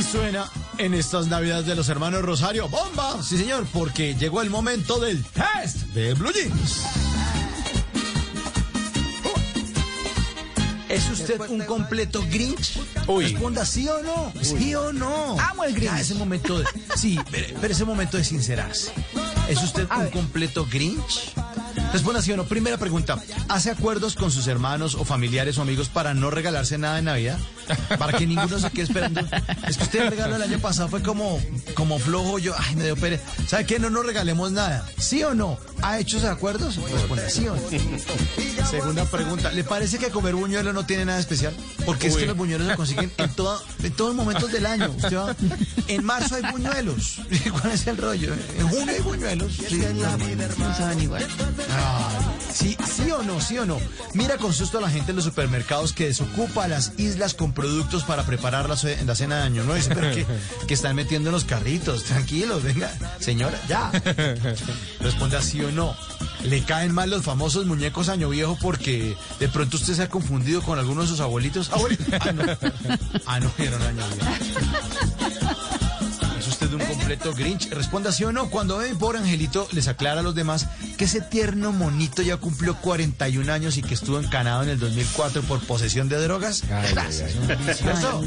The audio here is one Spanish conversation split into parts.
Y suena en estas navidades de los hermanos Rosario. ¡Bomba! Sí, señor, porque llegó el momento del test de Blue Jeans. ¿Es usted un completo Grinch? Responda sí o no. Sí o no. Amo el Grinch. ese momento de, sí, pero, pero ese momento de sincerarse. ¿Es usted un completo Grinch? Responda sí o no. Primera pregunta. ¿Hace acuerdos con sus hermanos o familiares o amigos para no regalarse nada en Navidad? Para que ninguno se quede esperando. Es que usted el regalo el año pasado fue como, como flojo. Yo, ay, me dio pereza. ¿Sabe qué? No nos regalemos nada. ¿Sí o no? ¿Ha hecho esos acuerdos? Responda sí o no. Segunda pregunta. ¿Le parece que comer buñuelo no tiene nada especial? Porque es que los buñuelos se consiguen en, toda, en todos los momentos del año. Usted va- en marzo hay buñuelos. ¿Cuál es el rollo? En junio hay buñuelos. Sí, no saben igual. Ay, sí, sí o no, sí o no. Mira con susto a la gente en los supermercados que desocupa las islas con productos para preparar la, ce- la cena de año nuevo. Dice, pero que, que están metiendo en los carritos. Tranquilos, venga, señora, ya. Responda sí o no. ¿Le caen mal los famosos muñecos año viejo porque de pronto usted se ha confundido con alguno de sus abuelitos? Abuelitos. Ah, no. Ah, no, eran año viejo. ¿Es usted un completo Grinch? Responda sí o no. Cuando ve mi pobre angelito, les aclara a los demás que ese tierno monito ya cumplió 41 años y que estuvo encanado en el 2004 por posesión de drogas. Gracias. un vicioso.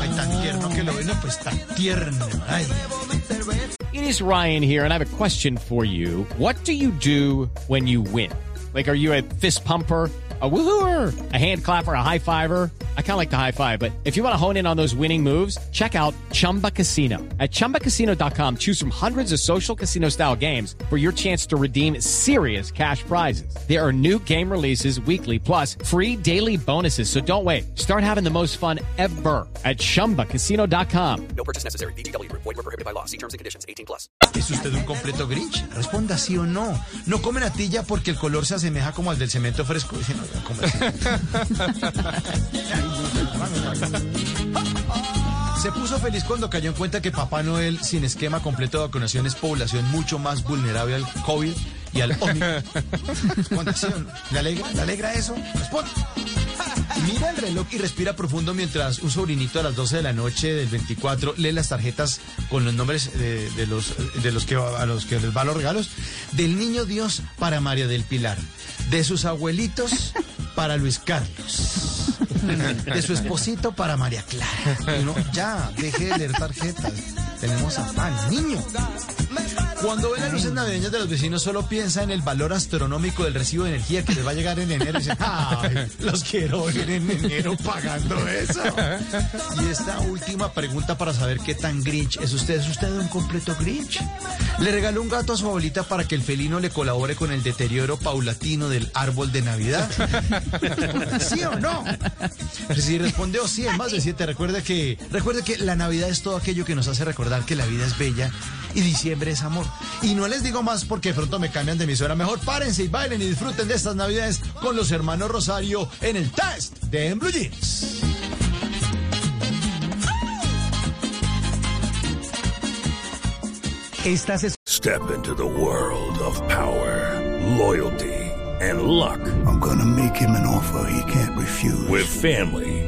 Ay, tan tierno que lo ve, no, pues tan tierno. Ay. It is Ryan here, and I have a question for you. What do you do when you win? Like, are you a fist pumper? A woohooer, a hand clapper, a high fiver. I kind of like the high five, but if you want to hone in on those winning moves, check out Chumba Casino. At chumbacasino.com, choose from hundreds of social casino style games for your chance to redeem serious cash prizes. There are new game releases weekly, plus free daily bonuses. So don't wait. Start having the most fun ever at chumbacasino.com. No purchase necessary. VGW Group. Void were prohibited by law. See terms and conditions. 18 plus. ¿Es usted un completo Grinch? Responda sí o no. No come natilla porque el color se asemeja como al del cemento fresco. Dice, no, ya come. Se puso feliz cuando cayó en cuenta que Papá Noel, sin esquema completo de vacunación, es población mucho más vulnerable al COVID y al Omicron. ¿Le alegra, ¿Le alegra eso? Responda. Mira el reloj y respira profundo mientras un sobrinito a las 12 de la noche del 24 lee las tarjetas con los nombres de, de los, de los que a los que les van los regalos. Del niño Dios para María del Pilar. De sus abuelitos para Luis Carlos. De su esposito para María Clara. Ya, deje de leer tarjetas. Tenemos afán, niño. Cuando ve las luces navideñas de los vecinos, solo piensa en el valor astronómico del recibo de energía que les va a llegar en enero. Y dice, ¡ay! Los quiero ver en enero pagando eso. Y esta última pregunta para saber qué tan Grinch es usted. ¿Es usted un completo Grinch? ¿Le regaló un gato a su abuelita para que el felino le colabore con el deterioro paulatino del árbol de Navidad? ¿Sí o no? Si respondió sí en más de siete, recuerde que, recuerde que la Navidad es todo aquello que nos hace recordar que la vida es bella y diciembre es amor. Y no les digo más porque de pronto me cambian de emisora. Mejor párense y bailen y disfruten de estas Navidades con los hermanos Rosario en el test de En Blue Jeans. Estás Step into the world of power, loyalty, and luck. I'm gonna make him an offer he can't refuse. With family,